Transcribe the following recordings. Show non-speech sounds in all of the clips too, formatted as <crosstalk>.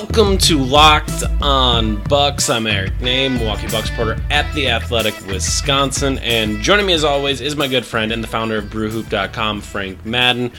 Welcome to Locked On Bucks. I'm Eric Nehm, Milwaukee Bucks reporter at The Athletic, Wisconsin. And joining me as always is my good friend and the founder of BrewHoop.com, Frank Madden.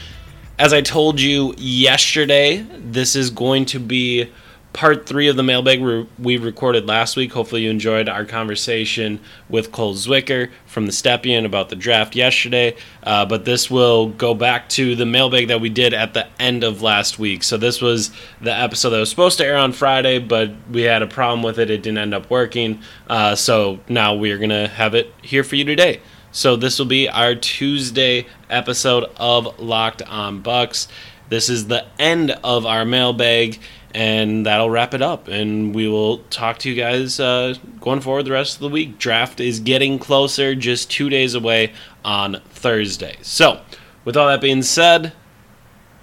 As I told you yesterday, this is going to be part three of the mailbag we- we recorded last week. Hopefully, you enjoyed our conversation with Cole Zwicker from the Stepien about the draft yesterday. Uh, but this will go back to the mailbag that we did at the end of last week. So, this was the episode that was supposed to air on Friday, but we had a problem with it. It didn't end up working. Uh, so, now we're going to have it here for you today. So, this will be our Tuesday episode of Locked on Bucks. This is the end of our mailbag, and that'll wrap it up. And we will talk to you guys uh, going forward the rest of the week. Draft is getting closer, just two days away on Thursday. So, with all that being said,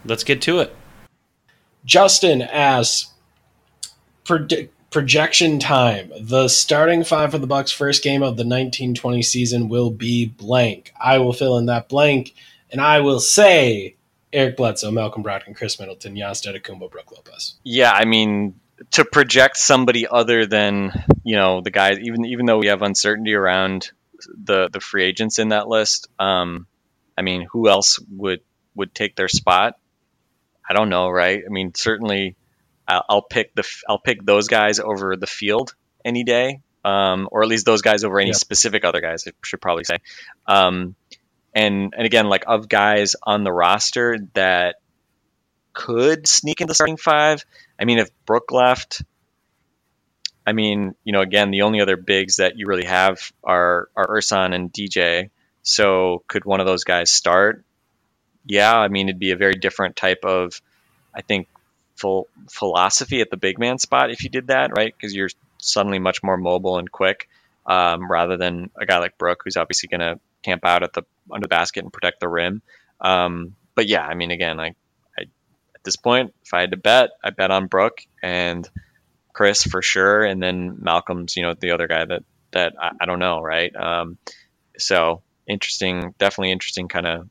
let's get to it. Justin asks, "Predi- projection time. The starting five for the Bucks' first game of the 1920 season will be blank. I will fill in that blank, and I will say Eric Bledsoe, Malcolm Brogdon, Khris Middleton, Giannis Antetokounmpo, Brook Lopez. Yeah, I mean, to project somebody other than you know the guys, even even though we have uncertainty around the the free agents in that list, um, I mean, who else would would take their spot? I don't know, right? I mean, certainly, I'll, I'll pick the I'll pick those guys over the field any day, um, or at least those guys over any Yep. specific other guys. I should probably say. Um, and and again, like of guys on the roster that could sneak into the starting five. I mean, if Brook left, I mean, you know, again, the only other bigs that you really have are are Ersan and DJ. So could one of those guys start? Yeah, I mean, it'd be a very different type of, I think, full philosophy at the big man spot if you did that, right? Because you're suddenly much more mobile and quick, um, rather than a guy like Brook, who's obviously going to camp out at the under the basket and protect the rim. Um, but yeah, I mean, again, I, I at this point, if I had to bet, I bet on Brook and Khris for sure, and then Malcolm's, you know, the other guy that that I, I don't know, right? Um, so interesting, definitely interesting kind of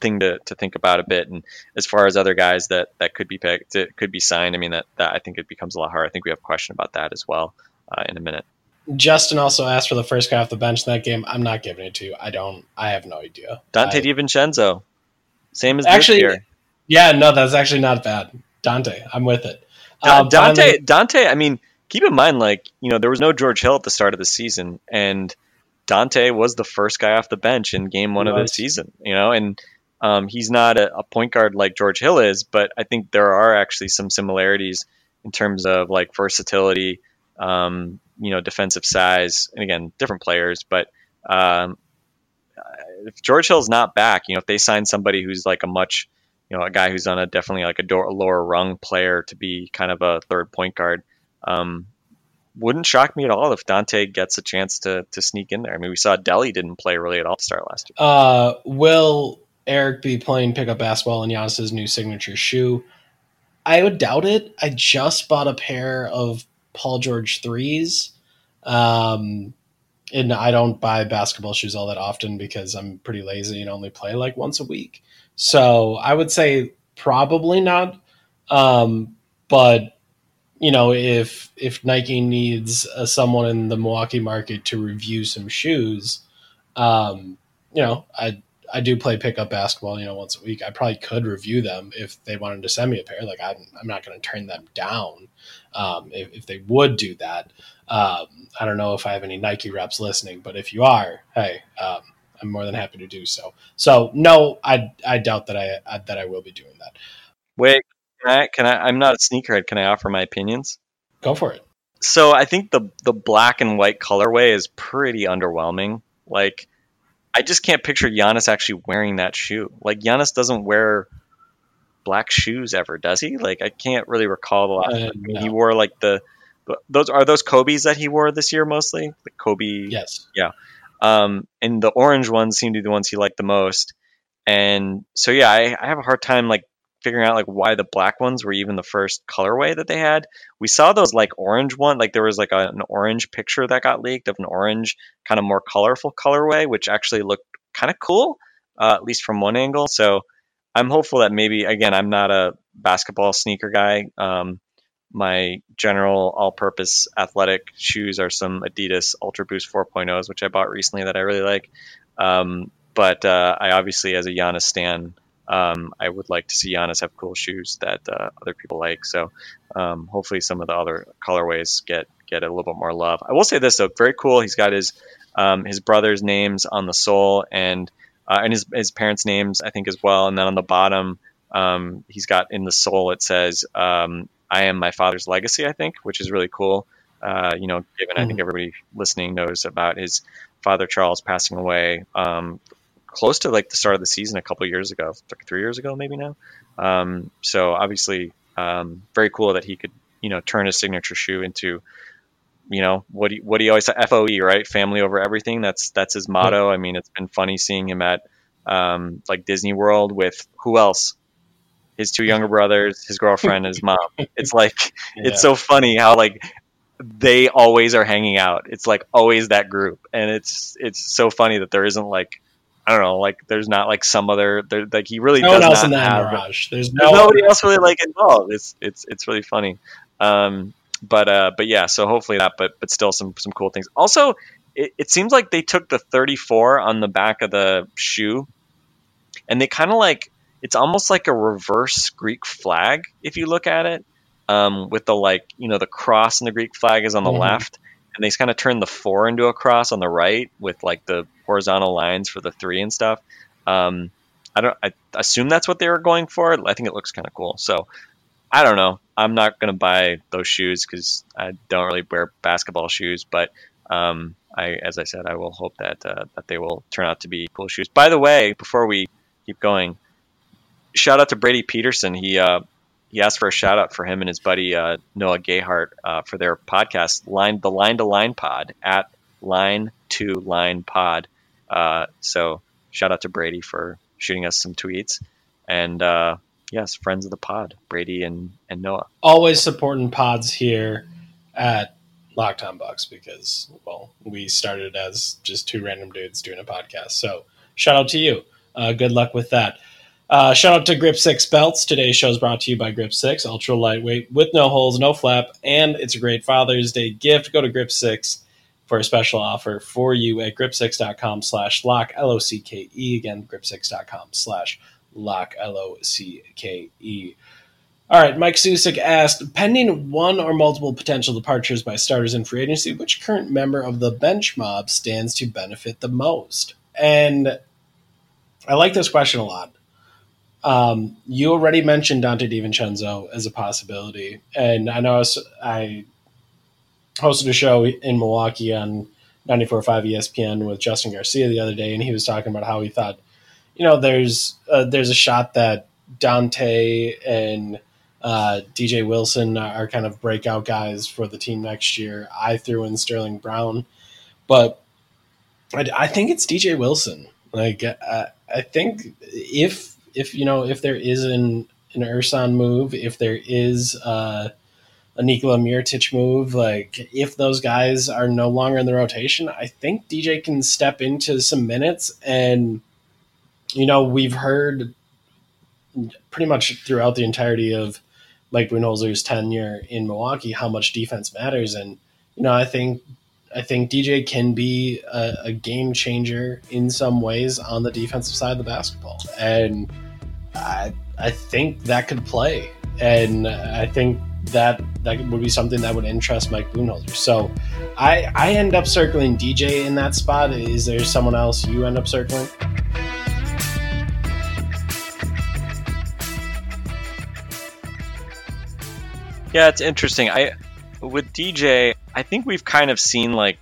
thing to, to think about a bit. And as far as other guys that that could be picked, that could be signed, I mean, that that I think it becomes a lot harder. I think we have a question about that as well uh, in a minute. Justin also asked for the first guy off the bench in that game. I'm not giving it to you. I don't. I have no idea. Donte I- DiVincenzo, same as Actually. Yeah, no, that's actually not bad. Donte, I'm with it. Um, Donte, finally- Donte. I mean, keep in mind, like you know, there was no George Hill at the start of the season, and Donte was the first guy off the bench in Game One of the season. You know, and um, he's not a, a point guard like George Hill is, but I think there are actually some similarities in terms of like versatility, um, you know, defensive size, and again, different players, but. Um, if George Hill's not back, you know, if they sign somebody who's like a much you know, a guy who's on a definitely like a, door, a lower rung player to be kind of a third point guard. Um, wouldn't shock me at all if Donte gets a chance to to sneak in there. I mean, we saw Delhi didn't play really at all last year. Uh, will Eric be playing pickup basketball in Giannis's new signature shoe? I would doubt it. I just bought a pair of Paul George threes. Um, and I don't buy basketball shoes all that often because I'm pretty lazy and only play like once a week. So I would say probably not. Um, but you know, if if Nike needs uh, someone in the Milwaukee market to review some shoes, um, you know, I I do play pickup basketball, you know, once a week. I probably could review them if they wanted to send me a pair. Like I'm, I'm not going to turn them down um, if, if they would do that. Um, I don't know if I have any Nike reps listening, but if you are, hey, um, I'm more than happy to do so. So no, I I doubt that I, I that I will be doing that. Wait, Can I, can I? I'm not a sneakerhead. Can I offer my opinions? Go for it. So I think the the black and white colorway is pretty underwhelming. Like, I just can't picture Giannis actually wearing that shoe. Like Giannis doesn't wear black shoes ever, does he? Like I can't really recall the last. Uh, I mean, no. He wore like the those are those Kobe's that he wore this year mostly. The Kobe Yes. Yeah. Um, and the orange ones seem to be the ones he liked the most. And so yeah, I, I have a hard time like figuring out like why the black ones were even the first colorway that they had. We saw those like orange one, like there was like a, an orange picture that got leaked of an orange kind of more colorful colorway, which actually looked kind of cool, uh, at least from one angle. So I'm hopeful that maybe again I'm not a basketball sneaker guy. Um, my general all-purpose athletic shoes are some Adidas Ultra Boost 4.0s, which I bought recently that I really like. Um, but uh, I obviously, as a Giannis stan, um, I would like to see Giannis have cool shoes that uh, other people like. So um, hopefully, some of the other colorways get get a little bit more love. I will say this though, very cool. He's got his um, his brother's names on the sole and uh, and his his parents' names I think as well. And then on the bottom, um, he's got in the sole it says um, "I am my father's legacy." I think, which is really cool. Uh, you know, given I think everybody listening knows about his father Charles passing away um, close to like the start of the season a couple years ago, like three years ago maybe now. Um, so obviously, um, very cool that he could you know turn his signature shoe into you know what he what he always said FOE right? Family over everything. That's that's his motto. I mean it's been funny seeing him at um, like Disney World with who else? His two younger brothers his girlfriend his mom. <laughs> It's like Yeah. it's so funny how like they always are hanging out. It's like always that group. And it's it's so funny that there isn't like I don't know like there's not like some other there like he really no does one else not in that have entourage. There's there's nobody else really like involved. It's it's it's really funny. Um, but uh, but yeah, so hopefully that, but but still some some cool things. Also, it, it seems like they took the 34 on the back of the shoe, and they kind of like it's almost like a reverse Greek flag if you look at it, um, with the like you know the cross and the Greek flag is on the Mhm. left, and they kind of turn the four into a cross on the right with like the horizontal lines for the three and stuff. Um, I don't. I assume that's what they were going for. I think it looks kind of cool. So I don't know. I'm not gonna buy those shoes because I don't really wear basketball shoes. But um, I, as I said, I will hope that uh, that they will turn out to be cool shoes. By the way, before we keep going, shout out to Brady Peterson. He uh, he asked for a shout out for him and his buddy uh, Noah Gayhart uh, for their podcast, line the line to line pod at line to line pod. Uh, so shout out to Brady for shooting us some tweets, and uh, yes, friends of the pod, Brady and and Noah. always supporting pods here at Locked On Bucks because, well, we started as just two random dudes doing a podcast. So shout out to you. Uh, good luck with that. Uh, shout out to Grip Six Belts. Today's show is brought to you by Grip Six, ultra lightweight with no holes, no flap, and it's a great Father's Day gift. Go to Grip Six for a special offer for you at grip6.com slash lock l-o-c-k-e again grip6.com slash lock l-o-c-k-e all right, Mike Susik asked, pending one or multiple potential departures by starters in free agency, which current member of the bench mob stands to benefit the most? And I like this question a lot. Um, you already mentioned Donte DiVincenzo as a possibility, and I know I I hosted a show in Milwaukee on 94.5 ESPN with Justin Garcia the other day, and he was talking about how he thought, you know, there's uh, there's a shot that Donte and uh, DJ Wilson are kind of breakout guys for the team next year. I threw in Sterling Brown, but I, I think it's DJ Wilson. Like uh, I think if if you know if there is an an Ersan move, if there is uh, a Nikola Mirotic move, like if those guys are no longer in the rotation, I think DJ can step into some minutes. And you know we've heard pretty much throughout the entirety of Mike Budenholzer's tenure in Milwaukee how much defense matters, and you know I think I think DJ can be a, a game changer in some ways on the defensive side of the basketball, and I I think that could play, and I think that that would be something that would interest Mike Budenholzer. So I I end up circling DJ in that spot. Is there someone else you end up circling? Yeah, it's interesting. I with DJ, I think we've kind of seen like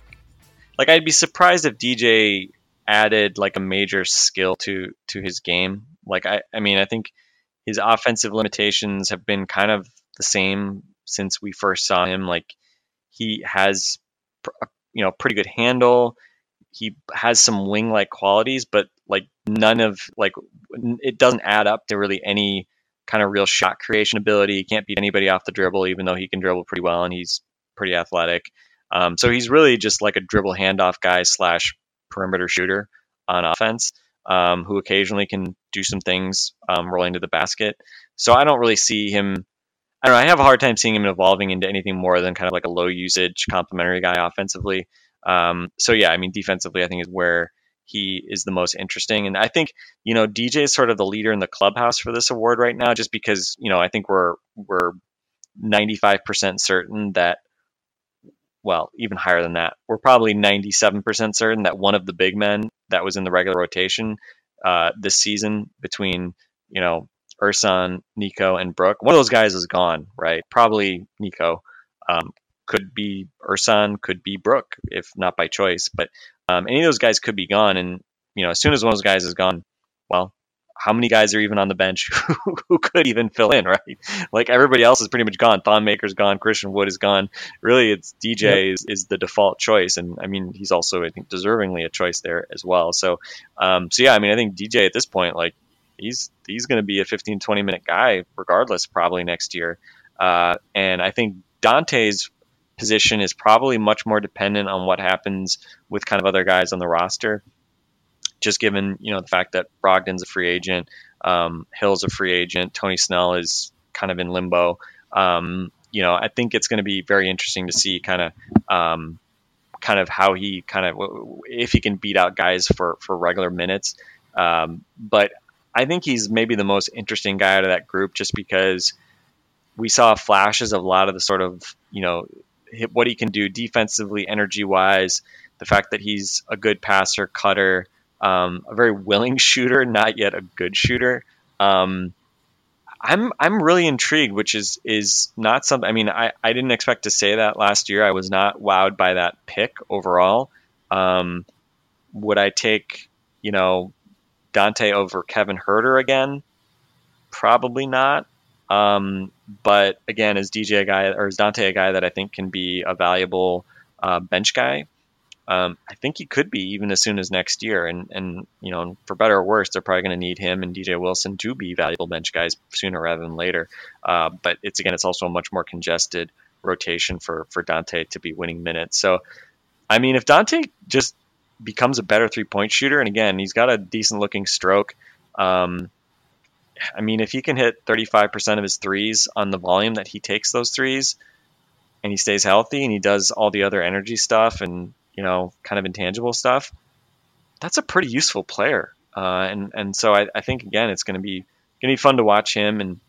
like I'd be surprised if DJ added like a major skill to to his game. Like I I mean, I think his offensive limitations have been kind of the same since we first saw him. Like he has you know pretty good handle. He has some wing like qualities, but like none of like it doesn't add up to really any kind of real shot creation ability. He can't beat anybody off the dribble, even though he can dribble pretty well and he's pretty athletic. Um, so he's really just like a dribble handoff guy slash perimeter shooter on offense, um, who occasionally can do some things um, rolling to the basket. So I don't really see him. I don't know. I have a hard time seeing him evolving into anything more than kind of like a low usage complementary guy offensively. Um, so yeah, I mean defensively, I think is where he is the most interesting. And I think you know DJ is sort of the leader in the clubhouse for this award right now, just because you know I think we're we're 95% certain that well, even higher than that. We're probably 97% certain that one of the big men that was in the regular rotation uh, this season between, you know, Ersan, Nico, and Brook, one of those guys is gone, right? Probably Nico. Um, could be Ersan, could be Brook, if not by choice. But um, any of those guys could be gone. And, you know, as soon as one of those guys is gone, well, how many guys are even on the bench <laughs> who, could even fill in, <laughs> right? Like everybody else is pretty much gone. Thon Maker's gone. Christian Wood is gone. Really, it's DJ is, is the default choice, and I mean he's also I think deservingly a choice there as well. So, um, so yeah, I mean I think DJ at this point like he's he's going to be a 15 20 minute guy regardless probably next year, uh, and I think Donte's position is probably much more dependent on what happens with kind of other guys on the roster just given you know the fact that Brogdon's a free agent, um, Hill's a free agent, Tony Snell is kind of in limbo. Um, you know, I think it's going to be very interesting to see kind of um, kind of how he kind of if he can beat out guys for for regular minutes. Um, but I think he's maybe the most interesting guy out of that group, just because we saw flashes of a lot of the sort of you know what he can do defensively, energy wise. The fact that he's a good passer, cutter, um, a very willing <laughs> shooter, not yet a good shooter. Um, I'm I'm really intrigued, which is is not something. I mean, I, I didn't expect to say that last year. I was not wowed by that pick overall. Um, would I take you know Donte over Kevin Huerter again? Probably not. Um, but again, is DJ a guy or is Donte a guy that I think can be a valuable uh, bench guy? Um, I think he could be even as soon as next year. And, and you know, for better or worse, they're probably going to need him and DJ Wilson to be valuable bench guys sooner rather than later. Uh, but it's again, it's also a much more congested rotation for for Donte to be winning minutes. So, I mean, if Donte just becomes a better three point shooter, and again, he's got a decent looking stroke. Um, I mean, if he can hit 35% of his threes on the volume that he takes those threes, and he stays healthy and he does all the other energy stuff and you know, kind of intangible stuff, that's a pretty useful player. Uh, and and so I, I think again, it's going to be going to be fun to watch him. And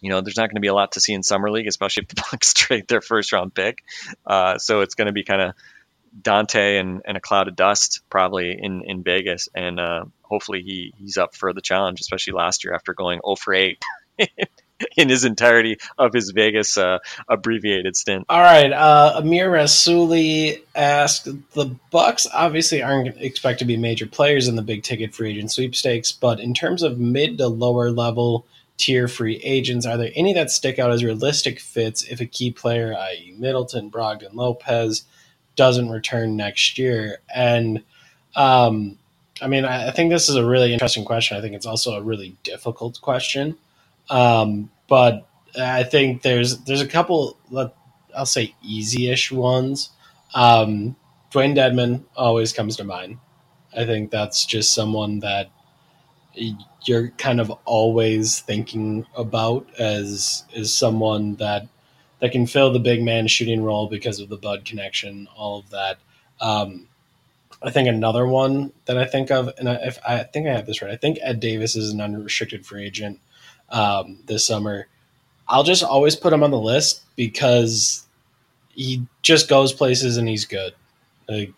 you know, there's not going to be a lot to see in summer league, especially if the <laughs> Bucks trade their first round pick. Uh, so it's going to be kind of Donte and, and a cloud of dust probably in in Vegas, and uh, hopefully he he's up for the challenge, especially last year after going 0 for 8 <laughs> in his entirety of his Vegas uh, abbreviated stint. All right, uh, Amir Rasuli asked the Bucks obviously aren't gonna expect to be major players in the big ticket free agent sweepstakes, but in terms of mid to lower level tier free agents, are there any that stick out as realistic fits if a key player, i.e., Middleton, Brogdon, Lopez, doesn't return next year? And um, I mean, I I think this is a really interesting question. I think it's also a really difficult question. Um, but I think there's there's a couple. I'll say easy-ish ones. Um, Dewayne Dedmon always comes to mind. I think that's just someone that you're kind of always thinking about as is someone that that can fill the big man shooting role because of the Bud connection, all of that. Um, I think another one that I think of, and I, I think I have this right, I think Ed Davis is an unrestricted free agent um, this summer. I'll just always put him on the list because he just goes places and he's good. Like,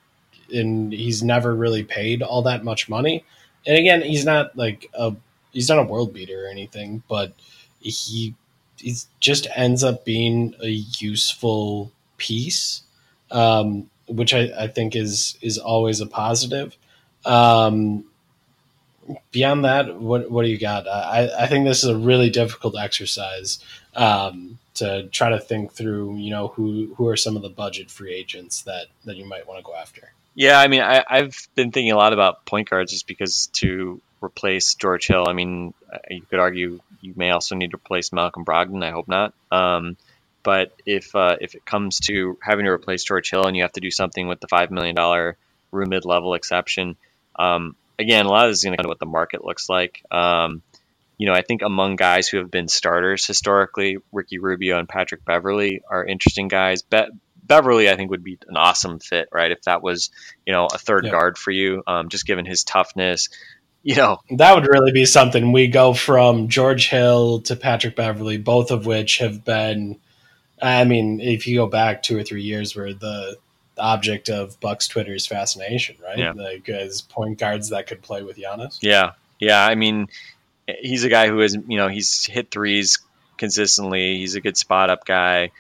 and he's never really paid all that much money. And again, he's not like a he's not a world beater or anything, but he he just ends up being a useful piece, um, which I, I think is is always a positive. Um, beyond that, what what do you got? I I think this is a really difficult exercise um, to try to think through. You know, who who are some of the budget free agents that that you might want to go after. Yeah, I mean, I, I've been thinking a lot about point guards just because to replace George Hill, I mean, uh, you could argue you may also need to replace Malcolm Brogdon. I hope not. Um, but if uh, if it comes to having to replace George Hill and you have to do something with the five million dollar room mid level exception, um, again, a lot of this is going to come to what the market looks like. Um, you know, I think among guys who have been starters historically, Ricky Rubio and Patrick Beverley are interesting guys. Be- Beverley, I think, would be an awesome fit, right? If that was, you know, a third Yeah. guard for you, um, just given his toughness. You know, That would really be something. We go from George Hill to Patrick Beverley, both of which have been. I mean, if you go back two or three years, were the, object of Buck's Twitter's fascination, right? Yeah. Like as point guards that could play with Giannis. Yeah, yeah. I mean, he's a guy who is, you know, he's hit threes consistently. He's a good spot up guy.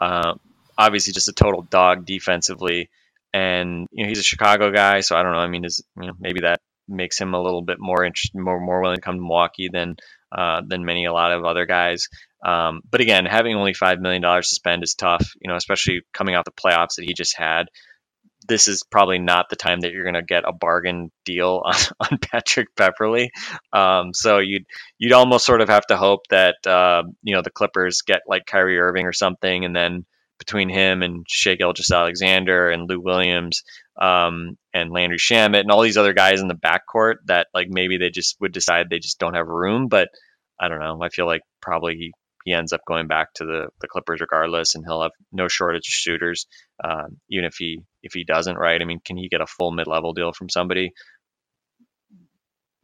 Uh, obviously, just a total dog defensively, and you know, he's a Chicago guy. So I don't know. I mean, is you know, maybe that makes him a little bit more interested, more more willing to come to Milwaukee than uh, than many a lot of other guys. Um, but again, having only five million dollars to spend is tough. You know, especially coming off the playoffs that he just had this is probably not the time that you're going to get a bargain deal <laughs> on, on Patrick Beverley. Um, so you'd you'd almost sort of have to hope that uh, you know the Clippers get like Kyrie Irving or something, and then between him and Shai Gilgeous-Alexander and Lou Williams um, and Landry Shamet and all these other guys in the backcourt that like maybe they just would decide they just don't have room. But I don't know. I feel like probably he, he ends up going back to the, the Clippers regardless, and he'll have no shortage of shooters. Um, even if he if he doesn't, right? I mean, can he get a full mid level deal from somebody?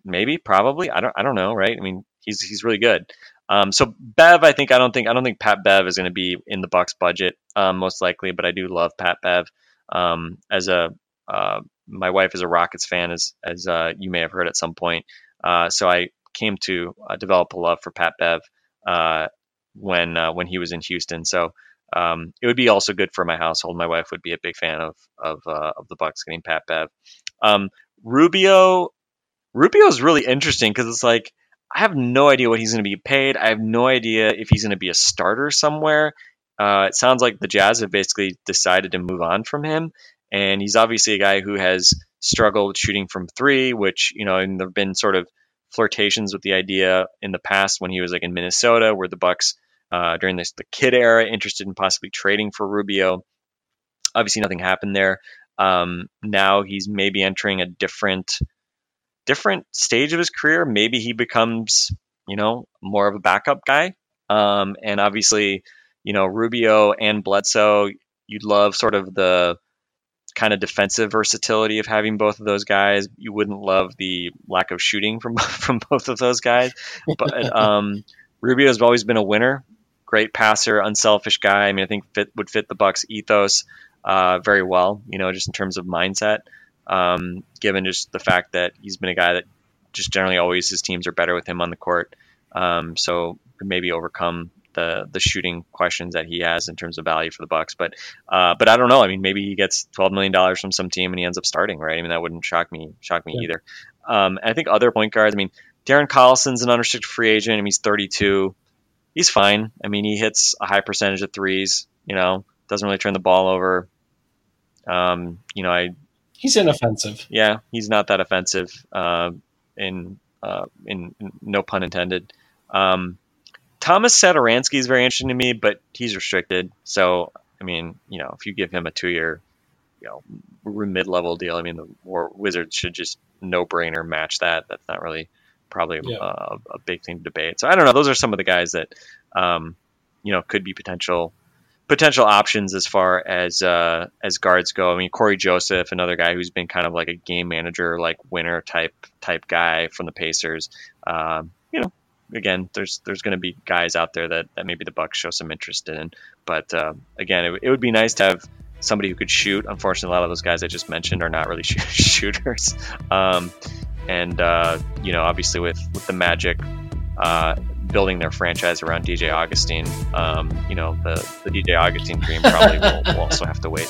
Maybe, probably. I don't. I don't know, right? I mean, he's he's really good. Um, so Bev, I think I don't think I don't think Pat Bev is going to be in the Bucks budget um, most likely, but I do love Pat Bev. Um, as a uh, my wife is a Rockets fan, as as uh, you may have heard at some point. Uh, so I came to uh, develop a love for Pat Bev uh, when when he was in Houston. So um, it would be also good for my household. My wife would be a big fan of of of the Bucks getting Pat Bev. Um, Rubio, Rubio is really interesting because it's like I have no idea what he's going to be paid. I have no idea if he's going to be a starter somewhere. Uh, it sounds like the Jazz have basically decided to move on from him, and he's obviously a guy who has struggled shooting from three, which you know, and there've been sort of flirtations with the idea in the past when he was like in Minnesota, where the Bucks uh, during this the Kidd era interested in possibly trading for Rubio. Obviously, nothing happened there. Um, now he's maybe entering a different different stage of his career. Maybe he becomes you know more of a backup guy. Um, and obviously, you know Rubio and Bledsoe, you'd love sort of the kind of defensive versatility of having both of those guys. You wouldn't love the lack of shooting from <laughs> from both of those guys. But um, <laughs> Rubio has always been a winner, great passer, unselfish guy. I mean, I think fit would fit the Bucks ethos uh, very well. You know, just in terms of mindset, um, given just the fact that he's been a guy that just generally always his teams are better with him on the court. Um, so could maybe overcome the the shooting questions that he has in terms of value for the Bucks. But uh, but I don't know. I mean, maybe he gets twelve million dollars from some team and he ends up starting, right? I mean, that wouldn't shock me shock me Yeah. either. Um, and I think other point guards. I mean, Darren Collison's an unrestricted free agent. I mean, he's thirty two. He's fine. I mean, he hits a high percentage of threes. You know, doesn't really turn the ball over. Um, you know, I He's inoffensive. yeah, he's not that offensive. Uh, in, uh, in in no pun intended. Um, Tomas Satoransky is very interesting to me, but he's restricted. So I mean, you know, if you give him a two-year, you know, mid-level deal, I mean, the War- Wizards should just no-brainer match that. That's not really probably Yeah. uh, a big thing to debate. So I don't know. Those are some of the guys that, um, you know, could be potential potential options as far as uh, as guards go. I mean, Cory Joseph, another guy who's been kind of like a game manager, like winner type type guy from the Pacers. Um, again, there's there's going to be guys out there that, that maybe the Bucks show some interest in. But uh, again, it, it would be nice to have somebody who could shoot. Unfortunately, a lot of those guys I just mentioned are not really <laughs> shoot- shooters. Um, and uh, you know, obviously with with the Magic. Uh, building their franchise around DJ Augustin. Um, you know, the the DJ Augustin dream probably will, will also have to wait.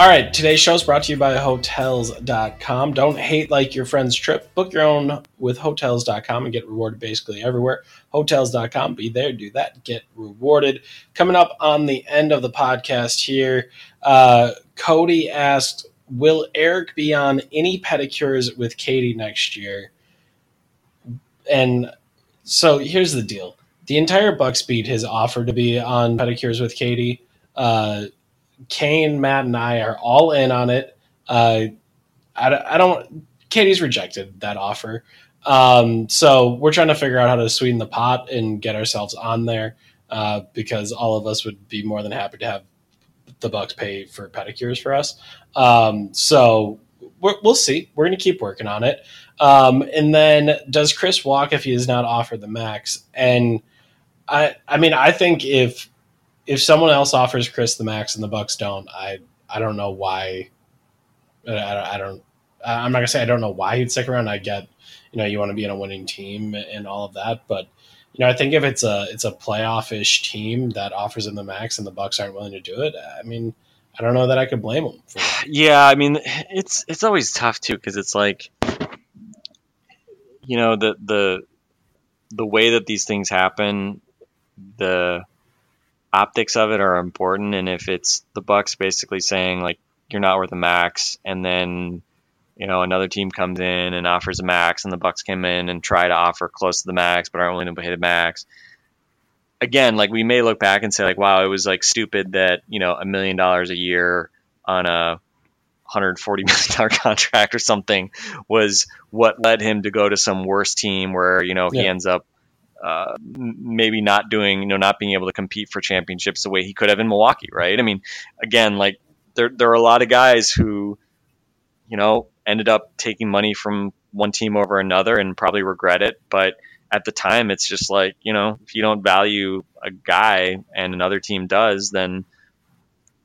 All right, today's show is brought to you by Hotels.com. Don't hate like your friend's trip. Book your own with Hotels.com and get rewarded basically everywhere. Hotels.com, be there, do that, get rewarded. Coming up on the end of the podcast here, uh, Cody asked, Will Eric be on any pedicures with Katie next year? And so here's the deal the entire Bucks beat has offered to be on pedicures with Katie. Uh, Kane, Matt, and I are all in on it. Uh, I, I don't. Katie's rejected that offer, um, so we're trying to figure out how to sweeten the pot and get ourselves on there uh, because all of us would be more than happy to have the Bucks pay for pedicures for us. Um, so we're, we'll see. We're going to keep working on it. Um, and then, does Khris walk if he is not offered the max? And I, I mean, I think if if someone else offers Khris the max and the Bucks don't, I I don't know why. I, I, I don't. I'm not gonna say I don't know why he'd stick around. I get, you know, you want to be in a winning team and all of that, but you know, I think if it's a it's a playoff ish team that offers him the max and the Bucks aren't willing to do it, I mean, I don't know that I could blame that. <sighs> Yeah, I mean, it's it's always tough too because it's like, you know, the the the way that these things happen, the optics of it are important, and if it's the Bucks basically saying like you're not worth a max, and then you know another team comes in and offers a max, and the Bucks come in and try to offer close to the max, but aren't willing to pay the max. Again, like we may look back and say like, wow, it was like stupid that you know a million dollars a year on a 140 million dollar <laughs> contract or something was what led him to go to some worse team where you know he ends up uh, maybe not doing you know not being able to compete for championships the way he could have in Milwaukee, right? I mean, again, like there there are a lot of guys who you know ended up taking money from one team over another and probably regret it, but at the time it's just like you know if you don't value a guy and another team does then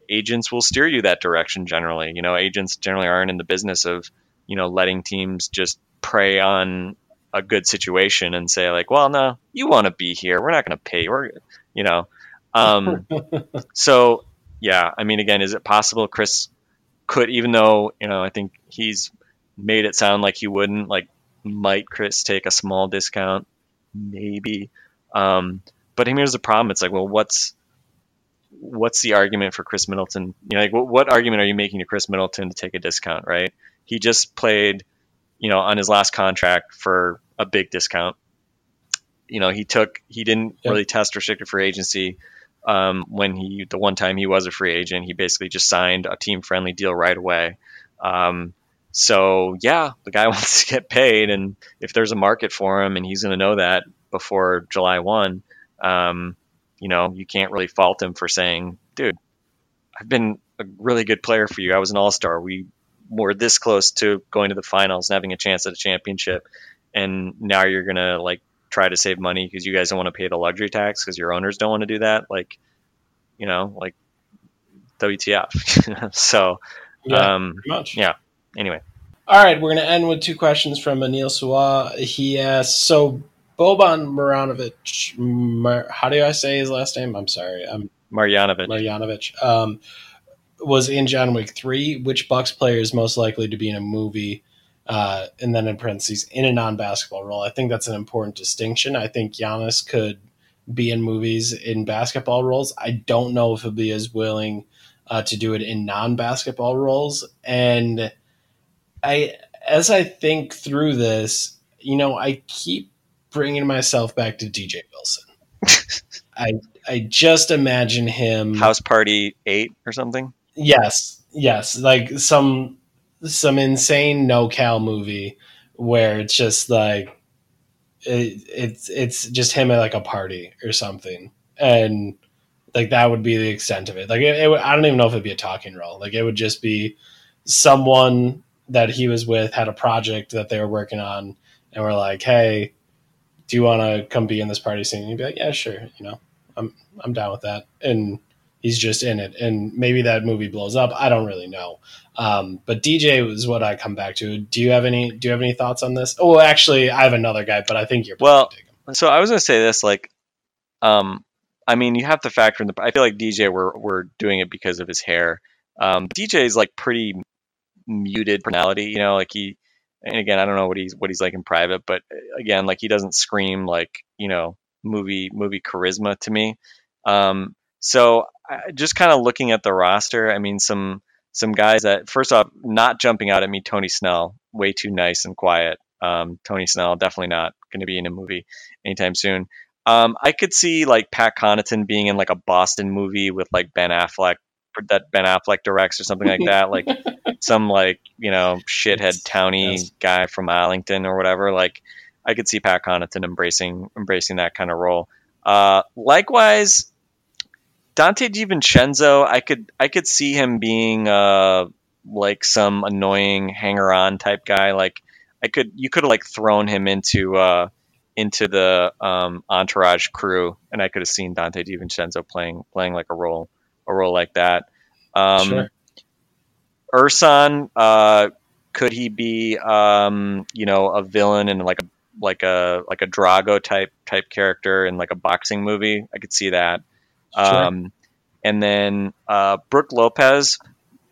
agents will steer you that direction generally. You know, agents generally aren't in the business of, you know, letting teams just prey on a good situation and say like, well, no, you want to be here. We're not going to pay. We're, you know, um, <laughs> so yeah, I mean, again, is it possible Khris could, even though, you know, I think he's made it sound like he wouldn't like, might Khris take a small discount? Maybe. Um, but here's the problem. It's like, well, what's, what's the argument for Khris Middleton? You know, like what, what argument are you making to Khris Middleton to take a discount, right? He just played, you know, on his last contract for a big discount. You know, he took he didn't really test restricted free agency. Um, when he the one time he was a free agent, he basically just signed a team friendly deal right away. Um, so yeah, the guy <laughs> wants to get paid, and if there's a market for him, and he's going to know that before July one, um, you know, you can't really fault him for saying, dude, I've been a really good player for you. I was an all star. We were this close to going to the finals and having a chance at a championship. And now you're going to like try to save money because you guys don't want to pay the luxury tax because your owners don't want to do that. Like, you know, like WTF. <laughs> so, Yeah, um, much. yeah. Anyway, All right, we're going to end with two questions from Anil Suwa. He asks, so Boban Marjanovic, Mar- how do I say his last name? I'm sorry. I'm Marjanovic. Marjanovic. Um, was in John Wick 3. Which Bucks player is most likely to be in a movie? Uh, and then in parentheses, in a non basketball role. I think that's an important distinction. I think Giannis could be in movies in basketball roles. I don't know if he'll be as willing uh, to do it in non basketball roles. And I, as I think through this, you know, I keep bringing myself back to DJ Wilson. <laughs> I I just imagine him. House Party 8 or something. Yes, yes, like some some insane no cal movie where it's just like it, it's it's just him at like a party or something, and like that would be the extent of it. Like it, it I don't even know if it'd be a talking role. Like it would just be someone that he was with had a project that they were working on, and we're like, hey. Do you want to come be in this party scene? And he'd be like, "Yeah, sure." You know, I'm I'm down with that. And he's just in it, and maybe that movie blows up. I don't really know. Um, but DJ was what I come back to. Do you have any? Do you have any thoughts on this? Oh, actually, I have another guy, but I think you're Well. So I was gonna say this, like, um, I mean, you have to factor in the. I feel like DJ, we're we're doing it because of his hair. Um, DJ is like pretty muted personality, you know, like he. And again, I don't know what he's what he's like in private, but uh, again, like he doesn't scream like you know movie movie charisma to me. Um, so just kind of looking at the roster, I mean, some some guys that first off, not jumping out at me, Tony Snell, way too nice and quiet. Um, Tony Snell definitely not going to be in a movie anytime soon. Um, I could see like Pat Connaughton being in like a Boston movie with like Ben Affleck that Ben Affleck directs or something like <laughs> that, like some like you know shithead towny Yes. guy from Arlington or whatever. Like I could see Pat Connaughton embracing embracing that kind of role. Uh, likewise, Donte DiVincenzo, I could I could see him being uh like some annoying hanger on type guy. Like I could you could have like thrown him into uh into the um, entourage crew, and I could have seen Donte DiVincenzo playing playing like a role a role like that. Um, Sure. Ersan, uh, could he be, um, you know, a villain and like a like a like a Drago type type character in like a boxing movie? I could see that. Sure. Um, and then uh, Brook Lopez,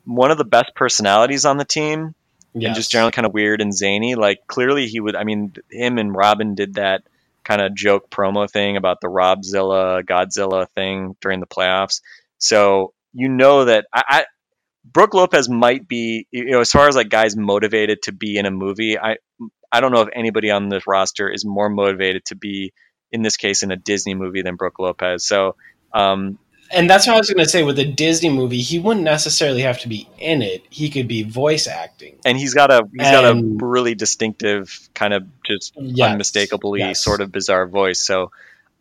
one of the best personalities on the team, and just generally kind of weird and zany. Like clearly he would. I mean, him and Robin did that kind of joke promo thing about the Robzilla Godzilla thing during the playoffs. So you know that I, I Brook Lopez might be, you know, as far as like guys motivated to be in a movie. I I don't know if anybody on this roster is more motivated to be in this case in a Disney movie than Brook Lopez. So um, and that's what I was going to say with a Disney movie. He wouldn't necessarily have to be in it. He could be voice acting. and he's got a he's got a really distinctive kind of just Yes, unmistakably yes. sort of bizarre voice. So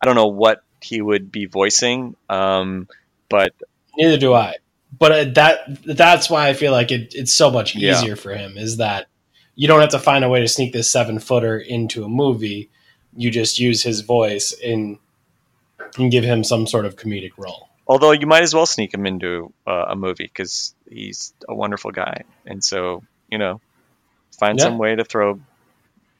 I don't know what he would be voicing, um, but Neither do I. But uh, that that's why I feel like it, it's so much Yeah. easier for him is that you don't have to find a way to sneak this seven footer into a movie. You just use his voice and, and give him some sort of comedic role. although you might as well sneak him into uh, a movie because he's a wonderful guy, and so you know, find Yeah. some way to throw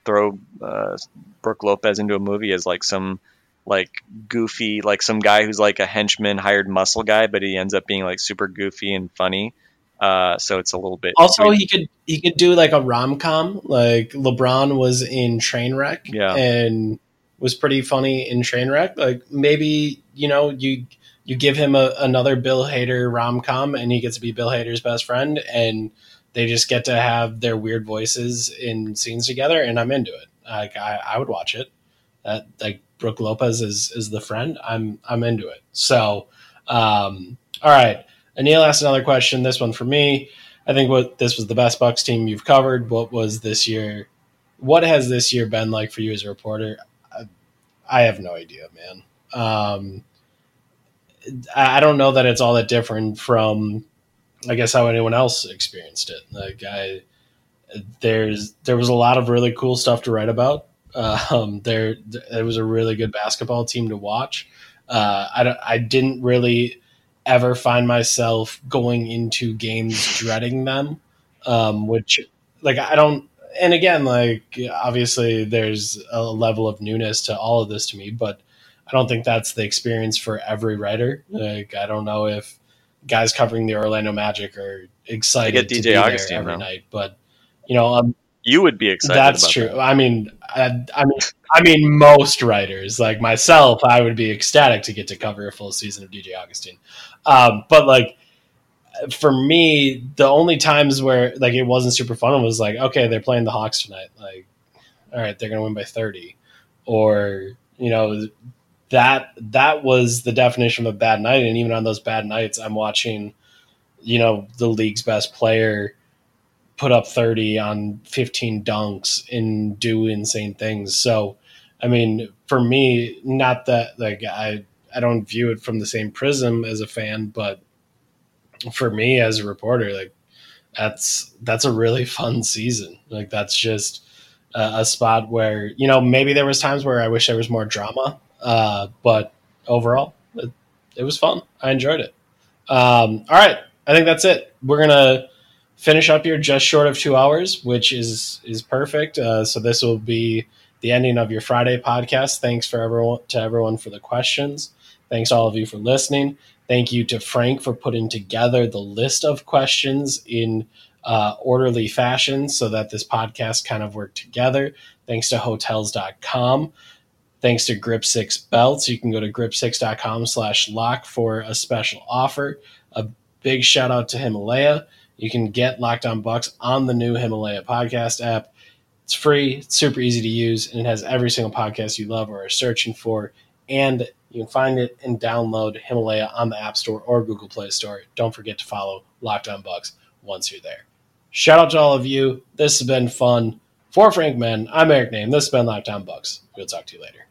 throw uh, Brook Lopez into a movie as like some like goofy like some guy who's like a henchman hired muscle guy, but he ends up being like super goofy and funny. Uh, so it's a little bit Also, he could he could do like a rom com. Like LeBron was in Trainwreck, Yeah. and was pretty funny in Trainwreck. Like maybe you know you you give him a, another Bill Hader rom com, and he gets to be Bill Hader's best friend, and they just get to have their weird voices in scenes together, and I'm into it. Like I, I would watch it. That like Brook Lopez is is the friend. I'm I'm into it. So, um, all right. Anil asked another question. This one for me. I think what this was the best Bucks team you've covered. What was this year? What has this year been like for you as a reporter? I, have no idea, man. Um, I, don't know that it's all that different from, I guess, how anyone else experienced it. Like I, there's there was a lot of really cool stuff to write about. <laughs> Um, there, it was a really good basketball team to watch. Uh, I, I didn't really ever find myself going into games dreading them, um, which like I don't. And again, like obviously, there's a level of newness to all of this to me, but I don't think that's the experience for every writer. Like I don't know if guys covering the Orlando Magic are excited get to DJ be there Augustin, every though. night, but you know, um, you would be excited. that's true. that. I mean, I, I mean, I mean, most writers like myself, I would be ecstatic to get to cover a full season of DJ Augustin. Um, but like for me, the only times where like it wasn't super fun was like, okay, they're playing the Hawks tonight. Like, all right, they're gonna win by thirty, or you know, that that was the definition of a bad night. And even on those bad nights, I'm watching, you know, the league's best player put up 30 on 15 dunks and do insane things. So, I mean, for me, not that like I I don't view it from the same prism as a fan, but for me as a reporter, like that's that's a really <laughs> fun season. Like that's just a, a spot where you know maybe there was times where I wish there was more drama, uh, but overall, it, it was fun. I enjoyed it. Um, all right, I think that's it. We're gonna finish up here just short of two hours, which is is perfect. Uh, so this will be the ending of your Friday podcast. Thanks for everyone to everyone for the questions. Thanks all of you for listening. Thank you to Frank for putting together the list of questions in uh, orderly fashion so that this podcast kind of worked together. Thanks to hotels.com. Thanks to Grip Six Belts. You can go to grip6.com slash lock for a special offer. A big shout out to Himalaya. You can get Locked On Bucks on the new Himalaya podcast app. It's free, it's super easy to use, and it has every single podcast you love or are searching for. And you can find it and download Himalaya on the App Store or Google Play Store. Don't forget to follow Locked On Bucks once you're there. Shout out to all of you. This has been fun. For Frank Madden, I'm Eric Nehm. This has been Locked On Bucks. We'll talk to you later.